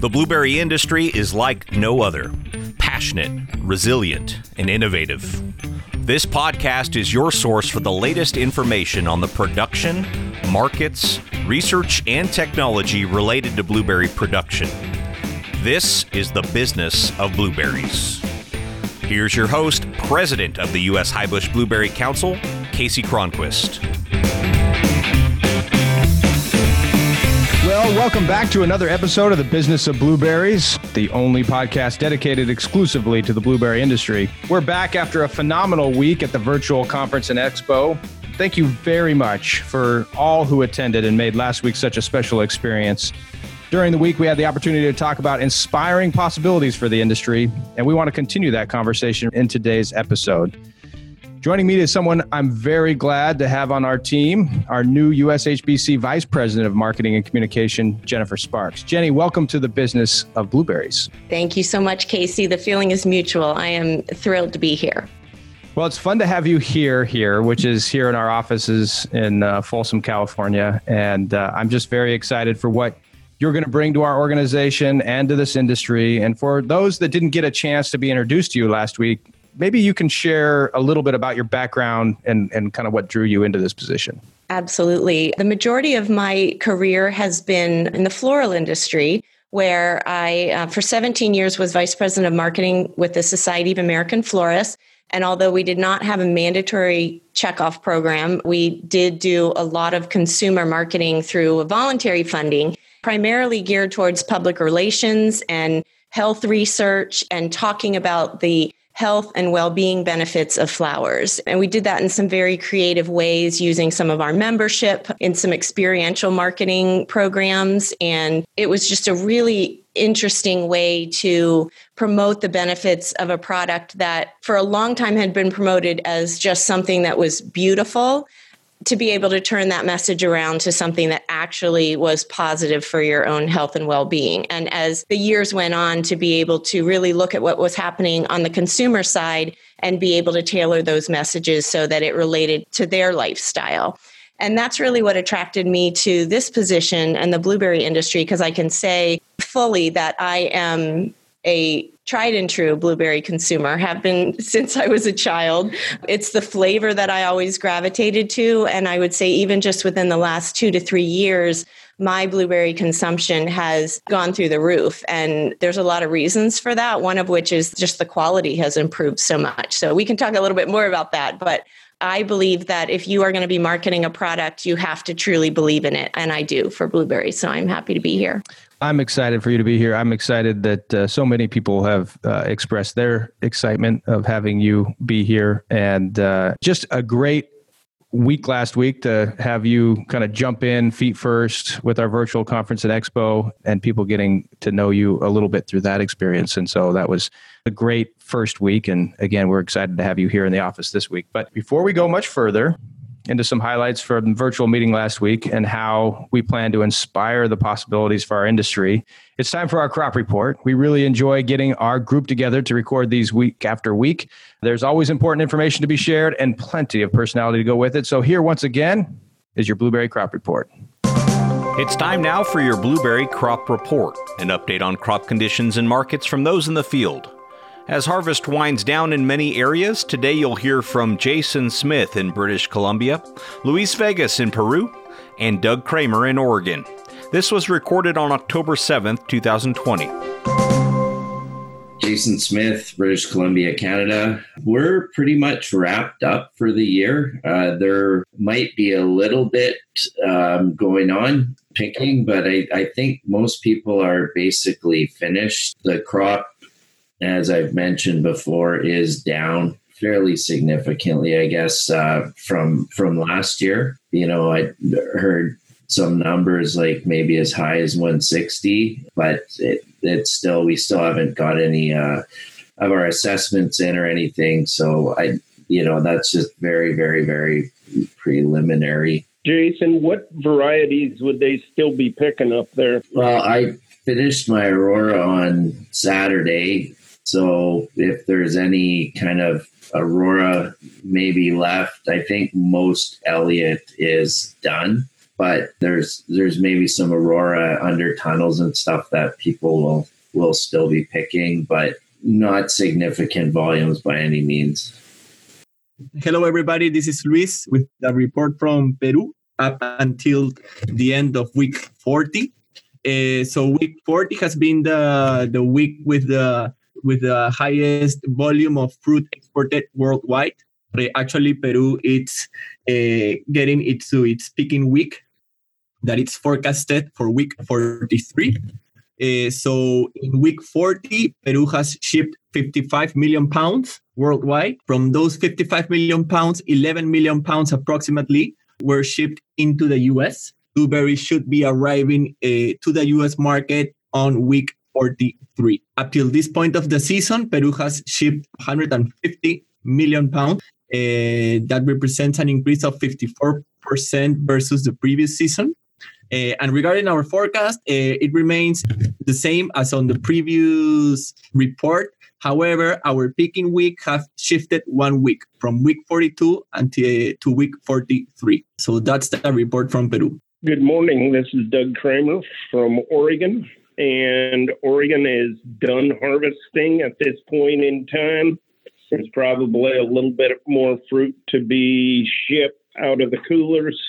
The blueberry industry is like no other passionate, resilient, and innovative. This podcast is your source for the latest information on the production, markets, research, and technology related to blueberry production. This is the business of blueberries. Here's your host, President of the U.S. Highbush Blueberry Council, Kasey Cronquist. Welcome back to another episode of the Business of Blueberries, the only podcast dedicated exclusively to the blueberry industry. We're back after a phenomenal week at the virtual conference and expo. Thank you very much for all who attended and made last week such a special experience. During the week, we had the opportunity to talk about inspiring possibilities for the industry, and we want to continue that conversation in today's episode. Joining me is someone I'm very glad to have on our team, our new USHBC Vice President of Marketing and Communication, Jennifer Sparks. Jenni, welcome to the business of blueberries. Thank you so much, Kasey. The feeling is mutual. I am thrilled to be here. Well, it's fun to have you here, here, which is here in our offices in uh, Folsom, California. And uh, I'm just very excited for what you're going to bring to our organization and to this industry. And for those that didn't get a chance to be introduced to you last week, maybe you can share a little bit about your background and, and kind of what drew you into this position. Absolutely. The majority of my career has been in the floral industry, where I, uh, for 17 years, was vice president of marketing with the Society of American Florists. And although we did not have a mandatory checkoff program, we did do a lot of consumer marketing through voluntary funding, primarily geared towards public relations and health research and talking about the health and well-being benefits of flowers. And we did that in some very creative ways using some of our membership in some experiential marketing programs and it was just a really interesting way to promote the benefits of a product that for a long time had been promoted as just something that was beautiful to be able to turn that message around to something that actually was positive for your own health and well-being. And as the years went on to be able to really look at what was happening on the consumer side and be able to tailor those messages so that it related to their lifestyle. And that's really what attracted me to this position and the blueberry industry because I can say fully that I am a tried and true blueberry consumer, have been since I was a child. It's the flavor that I always gravitated to. And I would say, even just within the last two to three years, my blueberry consumption has gone through the roof. And there's a lot of reasons for that, one of which is just the quality has improved so much. So we can talk a little bit more about that. But I believe that if you are going to be marketing a product, you have to truly believe in it. And I do for blueberries. So I'm happy to be here. I'm excited for you to be here. I'm excited that uh, so many people have uh, expressed their excitement of having you be here, and uh, just a great week last week to have you kind of jump in feet first with our virtual conference and Expo, and people getting to know you a little bit through that experience. And so that was a great first week. And again, we're excited to have you here in the office this week. But before we go much further, into some highlights from the virtual meeting last week and how we plan to inspire the possibilities for our industry. It's time for our crop report. We really enjoy getting our group together to record these week after week. There's always important information to be shared and plenty of personality to go with it. So, here once again is your blueberry crop report. It's time now for your blueberry crop report, an update on crop conditions and markets from those in the field. As harvest winds down in many areas, today you'll hear from Jason Smith in British Columbia, Luis Vegas in Peru, and Doug Krahmer in Oregon. This was recorded on October 7th, 2020. Jason Smith, British Columbia, Canada. We're pretty much wrapped up for the year. Uh, there might be a little bit um, going on picking, but I, I think most people are basically finished. The crop as I've mentioned before, is down fairly significantly, I guess, uh, from from last year. You know, I heard some numbers like maybe as high as 160, but it, it's still we still haven't got any uh, of our assessments in or anything. So I, you know, that's just very, very, very preliminary. Jason, what varieties would they still be picking up there? Well, I finished my Aurora on Saturday so if there's any kind of Aurora maybe left, I think most Elliott is done. but there's there's maybe some aurora under tunnels and stuff that people will will still be picking, but not significant volumes by any means. Hello, everybody. This is Luis with the report from Peru up until the end of week 40. Uh, so week 40 has been the the week with the with the highest volume of fruit exported worldwide. Actually, Peru it's uh, getting into its picking week that it's forecasted for week 43. Uh, so in week 40, Peru has shipped 55 million pounds worldwide. From those 55 million pounds, 11 million pounds approximately were shipped into the US. Blueberry should be arriving uh, to the US market on week 43. Up till this point of the season, Peru has shipped 150 million pounds. Uh, that represents an increase of 54% versus the previous season. Uh, and regarding our forecast, uh, it remains the same as on the previous report. However, our picking week has shifted one week from week 42 until to week 43. So that's the report from Peru. Good morning. This is Doug Krahmer from Oregon and Oregon is done harvesting at this point in time. There's probably a little bit more fruit to be shipped out of the coolers.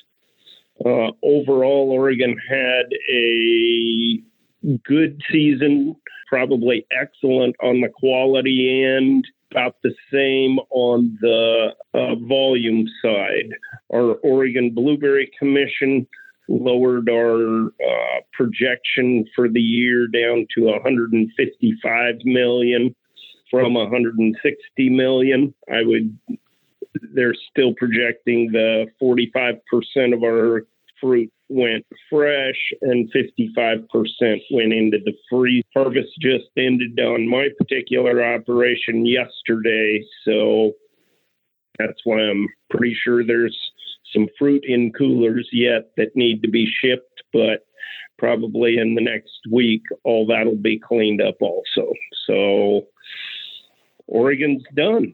Uh, overall, Oregon had a good season, probably excellent on the quality end, about the same on the uh, volume side. Our Oregon Blueberry Commission lowered our uh, projection for the year down to 155 million from 160 million. I would. They're still projecting the 45% of our fruit went fresh and 55% went into the freeze. Harvest just ended on my particular operation yesterday, so that's why I'm pretty sure there's some fruit in coolers yet that need to be shipped, but probably in the next week, all that'll be cleaned up also. So Oregon's done.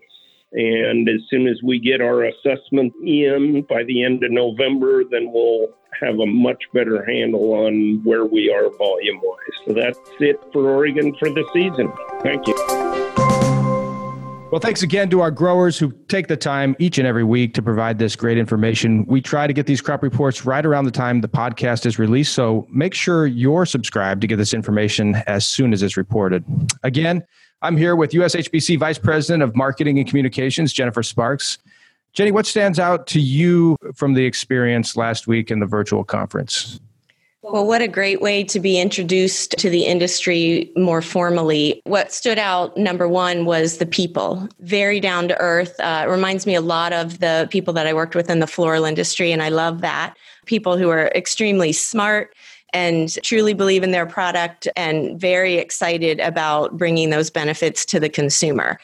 And as soon as we get our assessment in by the end of November, then we'll have a much better handle on where we are volume wise. So that's it for Oregon for the season. Thank you. Well, thanks again to our growers who take the time each and every week to provide this great information. We try to get these crop reports right around the time the podcast is released, so make sure you're subscribed to get this information as soon as it's reported. Again, I'm here with USHBC Vice President of Marketing and Communications, Jennifer Sparks. Jenni, what stands out to you from the experience last week in the virtual conference? Well, what a great way to be introduced to the industry more formally. What stood out, number one, was the people. Very down to earth. Uh, it reminds me a lot of the people that I worked with in the floral industry, and I love that. People who are extremely smart and truly believe in their product and very excited about bringing those benefits to the consumer.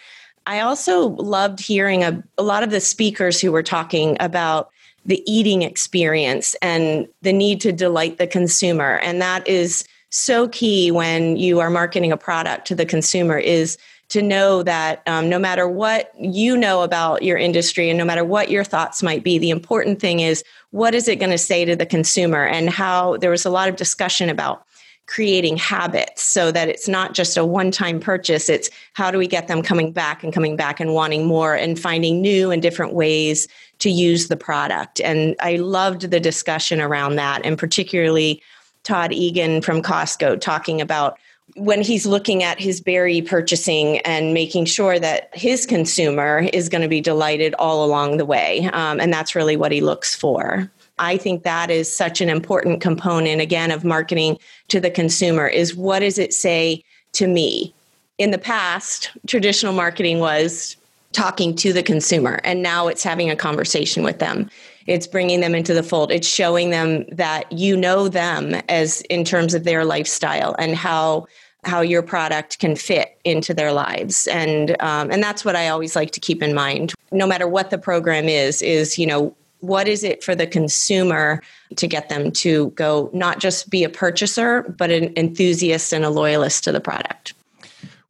I also loved hearing a, a lot of the speakers who were talking about the eating experience and the need to delight the consumer. And that is so key when you are marketing a product to the consumer is to know that um, no matter what you know about your industry and no matter what your thoughts might be, the important thing is what is it going to say to the consumer and how there was a lot of discussion about creating habits so that it's not just a one time purchase. It's how do we get them coming back and coming back and wanting more and finding new and different ways to use the product. And I loved the discussion around that, and particularly Todd Egan from Costco talking about when he's looking at his berry purchasing and making sure that his consumer is going to be delighted all along the way. Um, and that's really what he looks for. I think that is such an important component, again, of marketing to the consumer is what does it say to me? In the past, traditional marketing was talking to the consumer, and now it's having a conversation with them. It's bringing them into the fold. It's showing them that you know them as in terms of their lifestyle and how how your product can fit into their lives and um, and that's what i always like to keep in mind no matter what the program is is you know what is it for the consumer to get them to go not just be a purchaser but an enthusiast and a loyalist to the product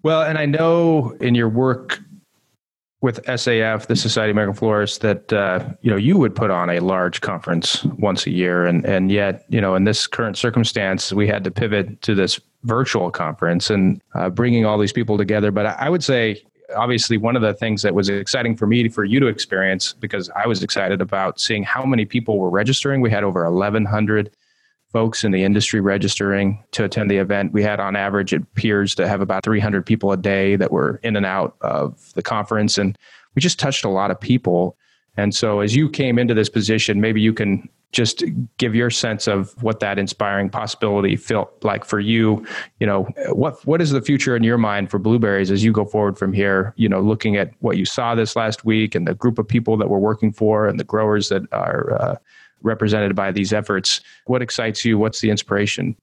well and i know in your work with SAF, the Society of American Florists, that uh, you know you would put on a large conference once a year, and and yet you know in this current circumstance, we had to pivot to this virtual conference and uh, bringing all these people together. But I would say, obviously, one of the things that was exciting for me for you to experience because I was excited about seeing how many people were registering. We had over 1,100 folks in the industry registering to attend the event. We had on average, it appears to have about 300 people a day that were in and out of the conference. And we just touched a lot of people. And so as you came into this position, maybe you can just give your sense of what that inspiring possibility felt like for you you know what what is the future in your mind for blueberries as you go forward from here you know looking at what you saw this last week and the group of people that we're working for and the growers that are uh, represented by these efforts. What excites you? What's the inspiration?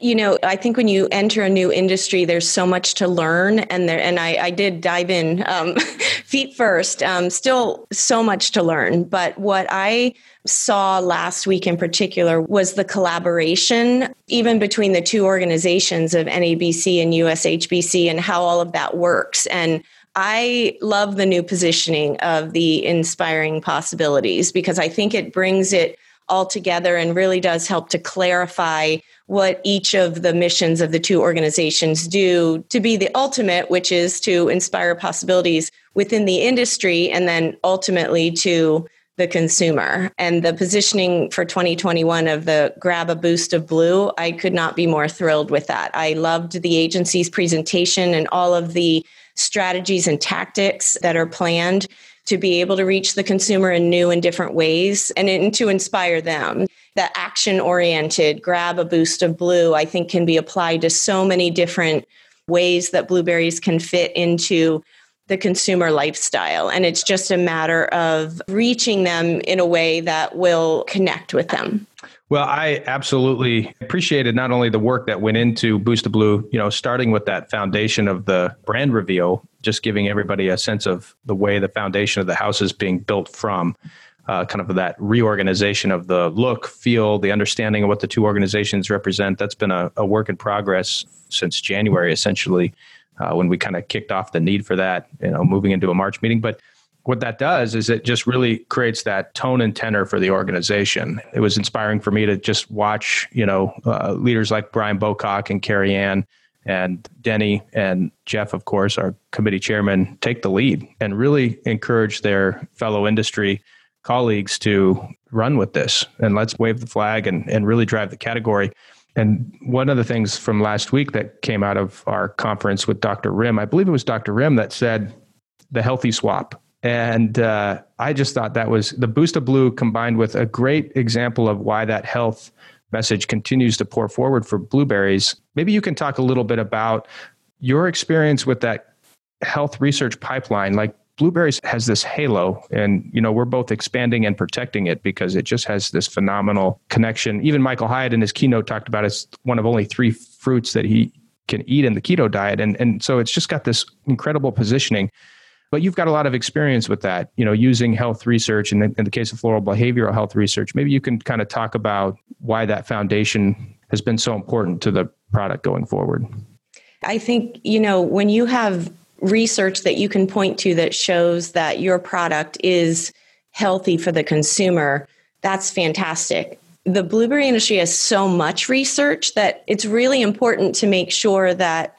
You know, I think when you enter a new industry, there's so much to learn, and there, and I, I did dive in um, feet first. Um, still, so much to learn. But what I saw last week in particular was the collaboration, even between the two organizations of NABC and USHBC, and how all of that works. And I love the new positioning of the inspiring possibilities because I think it brings it all together and really does help to clarify what each of the missions of the two organizations do to be the ultimate, which is to inspire possibilities within the industry and then ultimately to the consumer. And the positioning for 2021 of the Grab a Boost of Blue, I could not be more thrilled with that. I loved the agency's presentation and all of the strategies and tactics that are planned to be able to reach the consumer in new and different ways and, and to inspire them. That action oriented, grab a boost of blue, I think can be applied to so many different ways that blueberries can fit into the consumer lifestyle. And it's just a matter of reaching them in a way that will connect with them. Well, I absolutely appreciated not only the work that went into Boost of Blue, you know, starting with that foundation of the brand reveal, just giving everybody a sense of the way the foundation of the house is being built from. Uh, kind of that reorganization of the look, feel, the understanding of what the two organizations represent. That's been a, a work in progress since January, essentially, uh, when we kind of kicked off the need for that, you know, moving into a March meeting. But what that does is it just really creates that tone and tenor for the organization. It was inspiring for me to just watch, you know, uh, leaders like Brian Bocock and Carrie Ann and Denny and Jeff, of course, our committee chairman, take the lead and really encourage their fellow industry colleagues to run with this and let's wave the flag and, and really drive the category. And one of the things from last week that came out of our conference with Dr. Rimm, I believe it was Dr. Rimm that said the healthy swap and uh, I just thought that was the boost of blue combined with a great example of why that health message continues to pour forward for blueberries. Maybe you can talk a little bit about your experience with that health research pipeline. Like blueberries has this halo and you know we're both expanding and protecting it because it just has this phenomenal connection even michael hyatt in his keynote talked about it's one of only three fruits that he can eat in the keto diet and, and so it's just got this incredible positioning but you've got a lot of experience with that, you know, using health research and in, the case of floral behavioral health research. Maybe you can kind of talk about why that foundation has been so important to the product going forward. I think, you know, when you have research that you can point to that shows that your product is healthy for the consumer, that's fantastic. The blueberry industry has so much research that it's really important to make sure that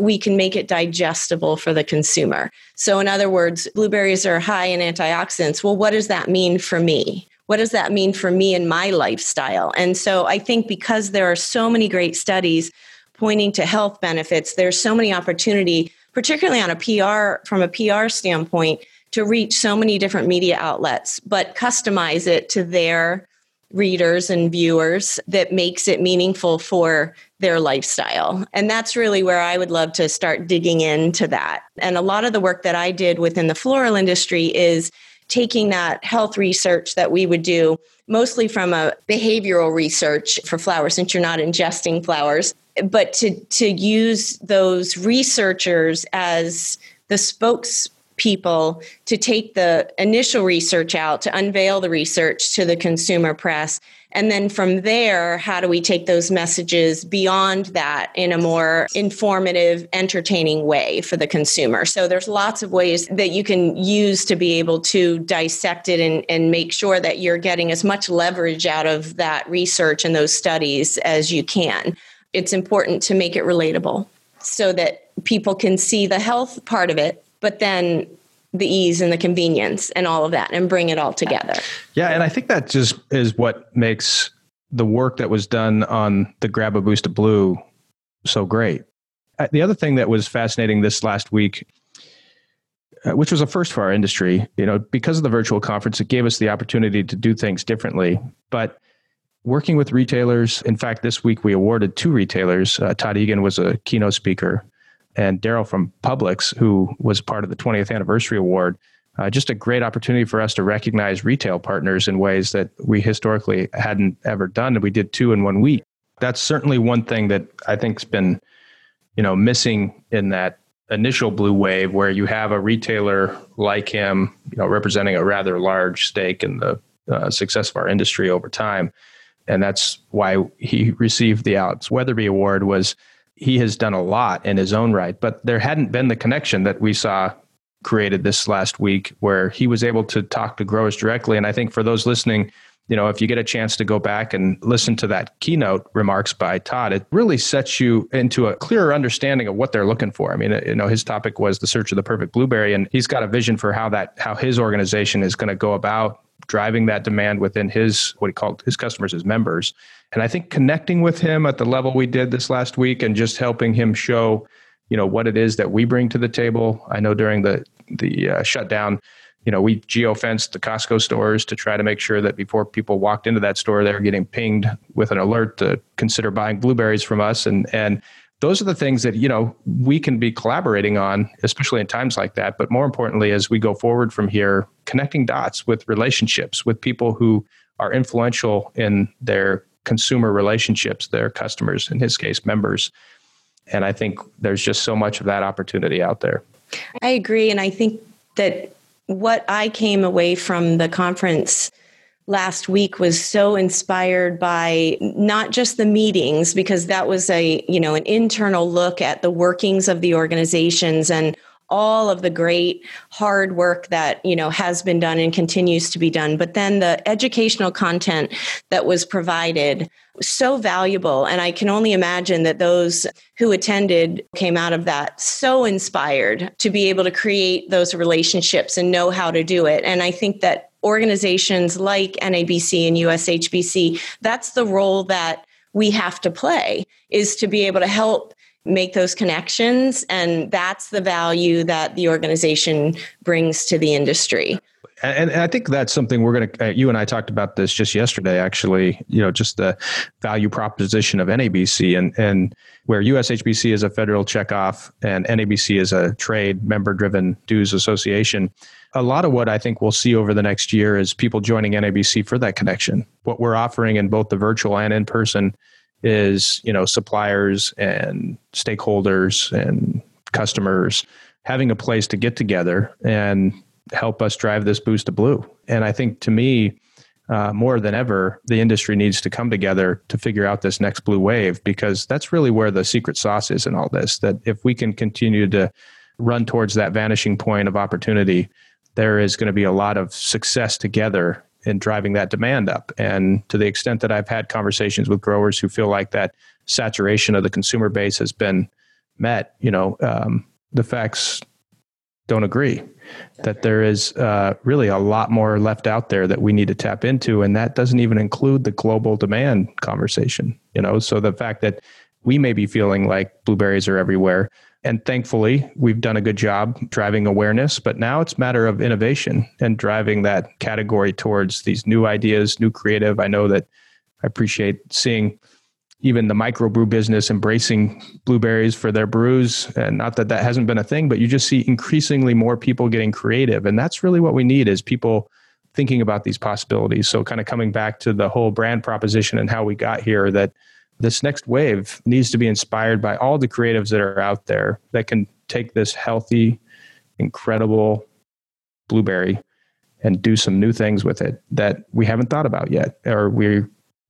we can make it digestible for the consumer. So, in other words, blueberries are high in antioxidants. Well, what does that mean for me? What does that mean for me and my lifestyle? And so, I think because there are so many great studies pointing to health benefits, there's so many opportunity, particularly on a PR from a PR standpoint, to reach so many different media outlets, but customize it to their readers and viewers that makes it meaningful for their lifestyle. And that's really where I would love to start digging into that. And a lot of the work that I did within the floral industry is taking that health research that we would do mostly from a behavioral research for flowers since you're not ingesting flowers but to to use those researchers as the spokes people to take the initial research out to unveil the research to the consumer press And then from there, how do we take those messages beyond that in a more informative, entertaining way for the consumer? So there's lots of ways that you can use to be able to dissect it and, and make sure that you're getting as much leverage out of that research and those studies as you can. It's important to make it relatable so that people can see the health part of it, but then the ease and the convenience and all of that and bring it all together. Yeah, and I think that just is what makes the work that was done on the Grab a Boost of Blue so great. Uh, the other thing that was fascinating this last week, uh, which was a first for our industry, you know, because of the virtual conference, it gave us the opportunity to do things differently. But working with retailers, in fact, this week we awarded two retailers. Uh, Todd Egan was a keynote speaker and Daryl from Publix, who was part of the 20th anniversary award. Uh, just a great opportunity for us to recognize retail partners in ways that we historically hadn't ever done. And we did two in one week. That's certainly one thing that I think's been, you know, missing in that initial blue wave where you have a retailer like him, you know, representing a rather large stake in the uh, success of our industry over time. And that's why he received the Alex Weatherby Award was he has done a lot in his own right, but there hadn't been the connection that we saw created this last week where he was able to talk to growers directly. And I think for those listening, you know, if you get a chance to go back and listen to that keynote remarks by Todd, it really sets you into a clearer understanding of what they're looking for. I mean, you know, his topic was the search of the perfect blueberry, and he's got a vision for how that how his organization is going to go about driving that demand within his what he called his customers his members. And i think connecting with him at the level we did this last week and just helping him show you know what it is that we bring to the table. I know during the the uh, shutdown you know we geofenced the costco stores to try to make sure that before people walked into that store they were getting pinged with an alert to consider buying blueberries from us. And and those are the things that you know we can be collaborating on especially in times like that. But more importantly as we go forward from here connecting dots with relationships with people who are influential in their consumer relationships their customers in his case members. And i think there's just so much of that opportunity out there. I agree. And i think that what i came away from the conference last week was so inspired by not just the meetings because that was a you know an internal look at the workings of the organizations and all of the great hard work that you know has been done and continues to be done. But then the educational content that was provided so valuable. And i can only imagine that those who attended came out of that so inspired to be able to create those relationships and know how to do it. And i think that organizations like NABC and USHBC, that's the role that we have to play is to be able to help make those connections and that's the value that the organization brings to the industry and, and, I think that's something we're going to. Uh, you and I talked about this just yesterday, actually. You know, just the value proposition of NABC and and where USHBC is a federal checkoff and NABC is a trade member-driven dues association a lot of what I think we'll see over the next year is people joining NABC for that connection. What we're offering in both the virtual and in person is, you know, suppliers and stakeholders and customers having a place to get together and help us drive this boost to blue. And I think to me, uh, more than ever, the industry needs to come together to figure out this next blue wave because that's really where the secret sauce is in all this. That if we can continue to run towards that vanishing point of opportunity, there is going to be a lot of success together in driving that demand up. And to the extent that I've had conversations with growers who feel like that saturation of the consumer base has been met, you know, um, the facts don't agree. That there is uh, really a lot more left out there that we need to tap into, and that doesn't even include the global demand conversation. You know, so the fact that we may be feeling like blueberries are everywhere, and thankfully, we've done a good job driving awareness, but now it's matter of innovation and driving that category towards these new ideas, new creative. I know that I appreciate seeing even the microbrew business embracing blueberries for their brews. And not that that hasn't been a thing but you just see increasingly more people getting creative. And that's really what we need is people thinking about these possibilities. So kind of coming back to the whole brand proposition and how we got here that this next wave needs to be inspired by all the creatives that are out there that can take this healthy, incredible blueberry and do some new things with it that we haven't thought about yet or we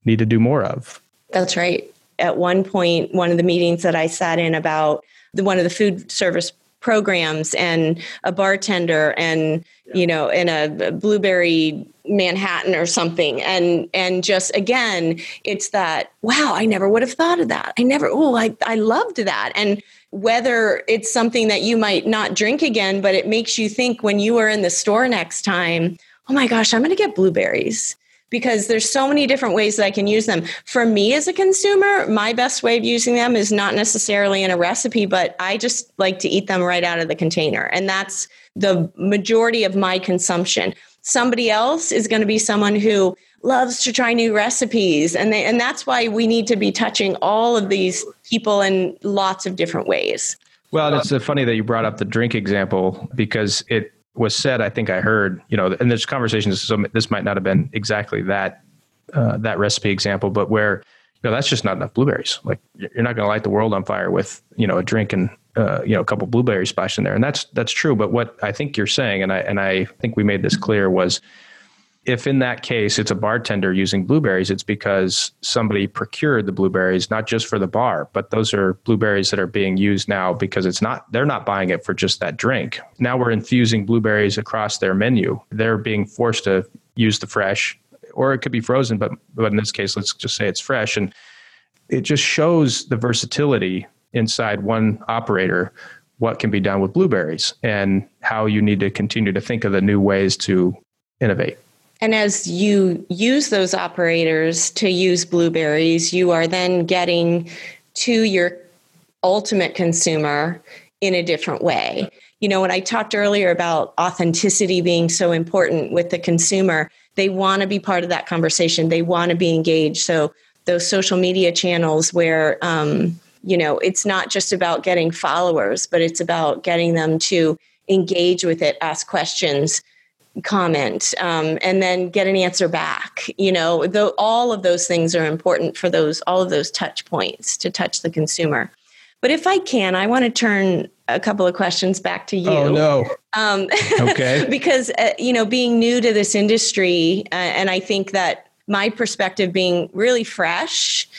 need to do more of. That's right. At one point, one of the meetings that I sat in about the, one of the food service programs and a bartender and you know in a blueberry manhattan or something. And and just again it's that wow i never would have thought of that. I never oh i, I loved that. And whether it's something that you might not drink again but it makes you think when you are in the store next time oh my gosh i'm going to get blueberries because there's so many different ways that I can use them. For me as a consumer, my best way of using them is not necessarily in a recipe, but I just like to eat them right out of the container. And that's the majority of my consumption. Somebody else is going to be someone who loves to try new recipes and they, and that's why we need to be touching all of these people in lots of different ways. Well, it's funny that you brought up the drink example because it was said, I think I heard, you know, and there's conversations. So this might not have been exactly that uh, that recipe example, but where you know that's just not enough blueberries. Like you're not going to light the world on fire with you know a drink and uh, you know a couple blueberries splashed in there, and that's that's true. But what I think you're saying, and I and I think we made this clear, was if in that case it's a bartender using blueberries, it's because somebody procured the blueberries, not just for the bar, but those are blueberries that are being used now because it's not, they're not buying it for just that drink. Now we're infusing blueberries across their menu. They're being forced to use the fresh, or it could be frozen, but, but in this case, let's just say it's fresh. And it just shows the versatility inside one operator what can be done with blueberries and how you need to continue to think of the new ways to innovate. And as you use those operators to use blueberries, you are then getting to your ultimate consumer in a different way. You know, when I talked earlier about authenticity being so important with the consumer, they want to be part of that conversation. They want to be engaged. So those social media channels where um, you know it's not just about getting followers, but it's about getting them to engage with it, ask questions, comment um, and then get an answer back you know though all of those things are important for those all of those touch points to touch the consumer. But if i can i want to turn a couple of questions back to you. Oh no. Um, okay. because uh, you know being new to this industry uh, and i think that my perspective being really fresh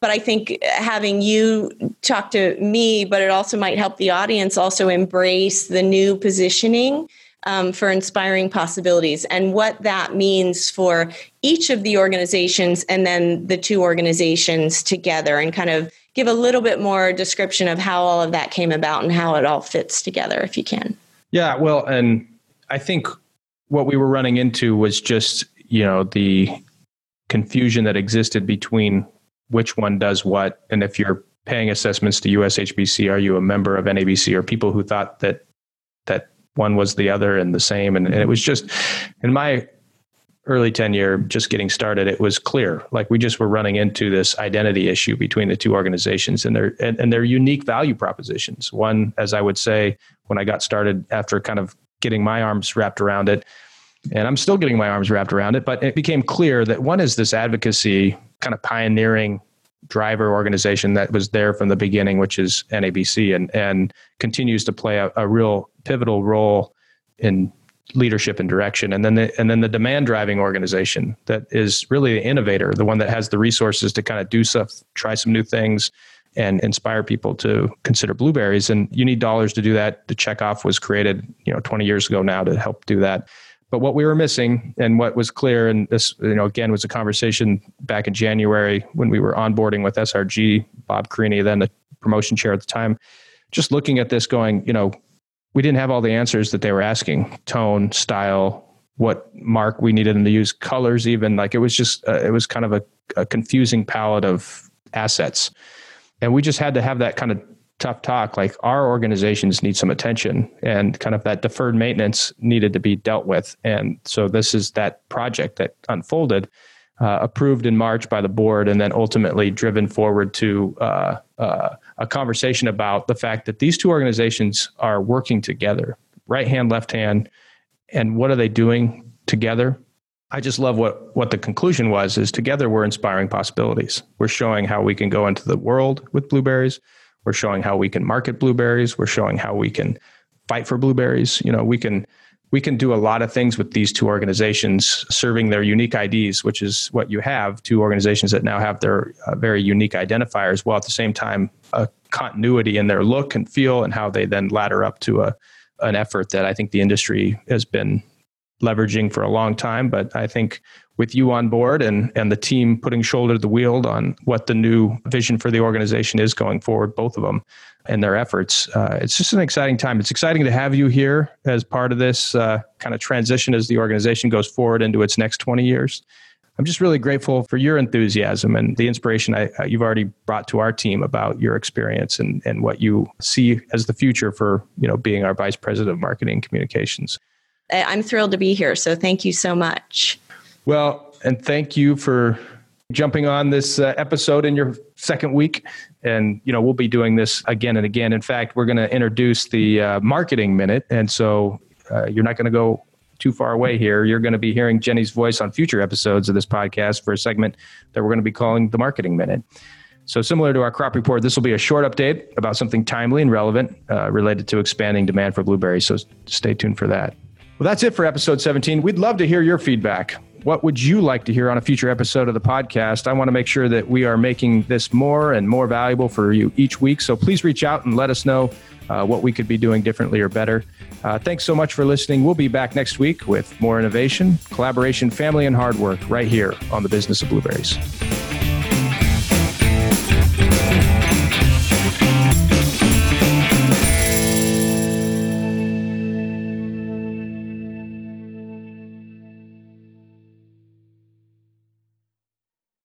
but I think having you talk to me, but it also might help the audience also embrace the new positioning um, for inspiring possibilities and what that means for each of the organizations and then the two organizations together and kind of give a little bit more description of how all of that came about and how it all fits together if you can. Yeah well and i think what we were running into was just you know the confusion that existed between which one does what. And if you're paying assessments to USHBC are you a member of NABC or people who thought that that one was the other and the same. And, and it was just in my early tenure, just getting started, it was clear. Like we just were running into this identity issue between the two organizations and their and, and their unique value propositions. One, as I would say, when I got started after kind of getting my arms wrapped around it, and I'm still getting my arms wrapped around it, but it became clear that one is this advocacy kind of pioneering driver organization that was there from the beginning, which is NABC, and and continues to play a, a real pivotal role in leadership and direction. And then the, and then the demand driving organization that is really the innovator the one that has the resources to kind of do stuff try some new things and inspire people to consider blueberries. And you need dollars to do that. The checkoff was created you know 20 years ago now to help do that but what we were missing and what was clear, and this, you know, again, was a conversation back in January when we were onboarding with SRG, Bob Carini, then the promotion chair at the time, just looking at this going, you know, we didn't have all the answers that they were asking tone, style, what mark we needed them to use, colors, even. Like it was just, uh, it was kind of a, a confusing palette of assets. And we just had to have that kind of tough talk like our organizations need some attention and kind of that deferred maintenance needed to be dealt with and so this is that project that unfolded uh, approved in march by the board and then ultimately driven forward to uh, uh, a conversation about the fact that these two organizations are working together right hand left hand and what are they doing together I just love what what the conclusion was is together we're inspiring possibilities. We're showing how we can go into the world with blueberries. We're showing how we can market blueberries. We're showing how we can fight for blueberries. You know, we can we can do a lot of things with these two organizations serving their unique IDs, which is what you have two organizations that now have their uh, very unique identifiers, while at the same time, a continuity in their look and feel and how they then ladder up to a, an effort that I think the industry has been leveraging for a long time. But I think with you on board and, and the team putting shoulder to the wheel on what the new vision for the organization is going forward, both of them and their efforts. Uh, it's just an exciting time. It's exciting to have you here as part of this uh, kind of transition as the organization goes forward into its next 20 years. I'm just really grateful for your enthusiasm and the inspiration I, uh, you've already brought to our team about your experience and, and what you see as the future for you know being our vice president of marketing communications. I'm thrilled to be here. So thank you so much. Well, and thank you for jumping on this uh, episode in your second week. And you know we'll be doing this again and again. In fact we're going to introduce the uh, marketing minute. And so uh, you're not going to go too far away here. You're going to be hearing jenni's voice on future episodes of this podcast for a segment that we're going to be calling the marketing minute. So similar to our crop report this will be a short update about something timely and relevant uh, related to expanding demand for blueberries. So stay tuned for that well, that's it for episode 17. We'd love to hear your feedback. What would you like to hear on a future episode of the podcast? I want to make sure that we are making this more and more valuable for you each week. So please reach out and let us know uh, what we could be doing differently or better. Uh, thanks so much for listening. We'll be back next week with more innovation, collaboration, family, and hard work right here on the Business of Blueberries.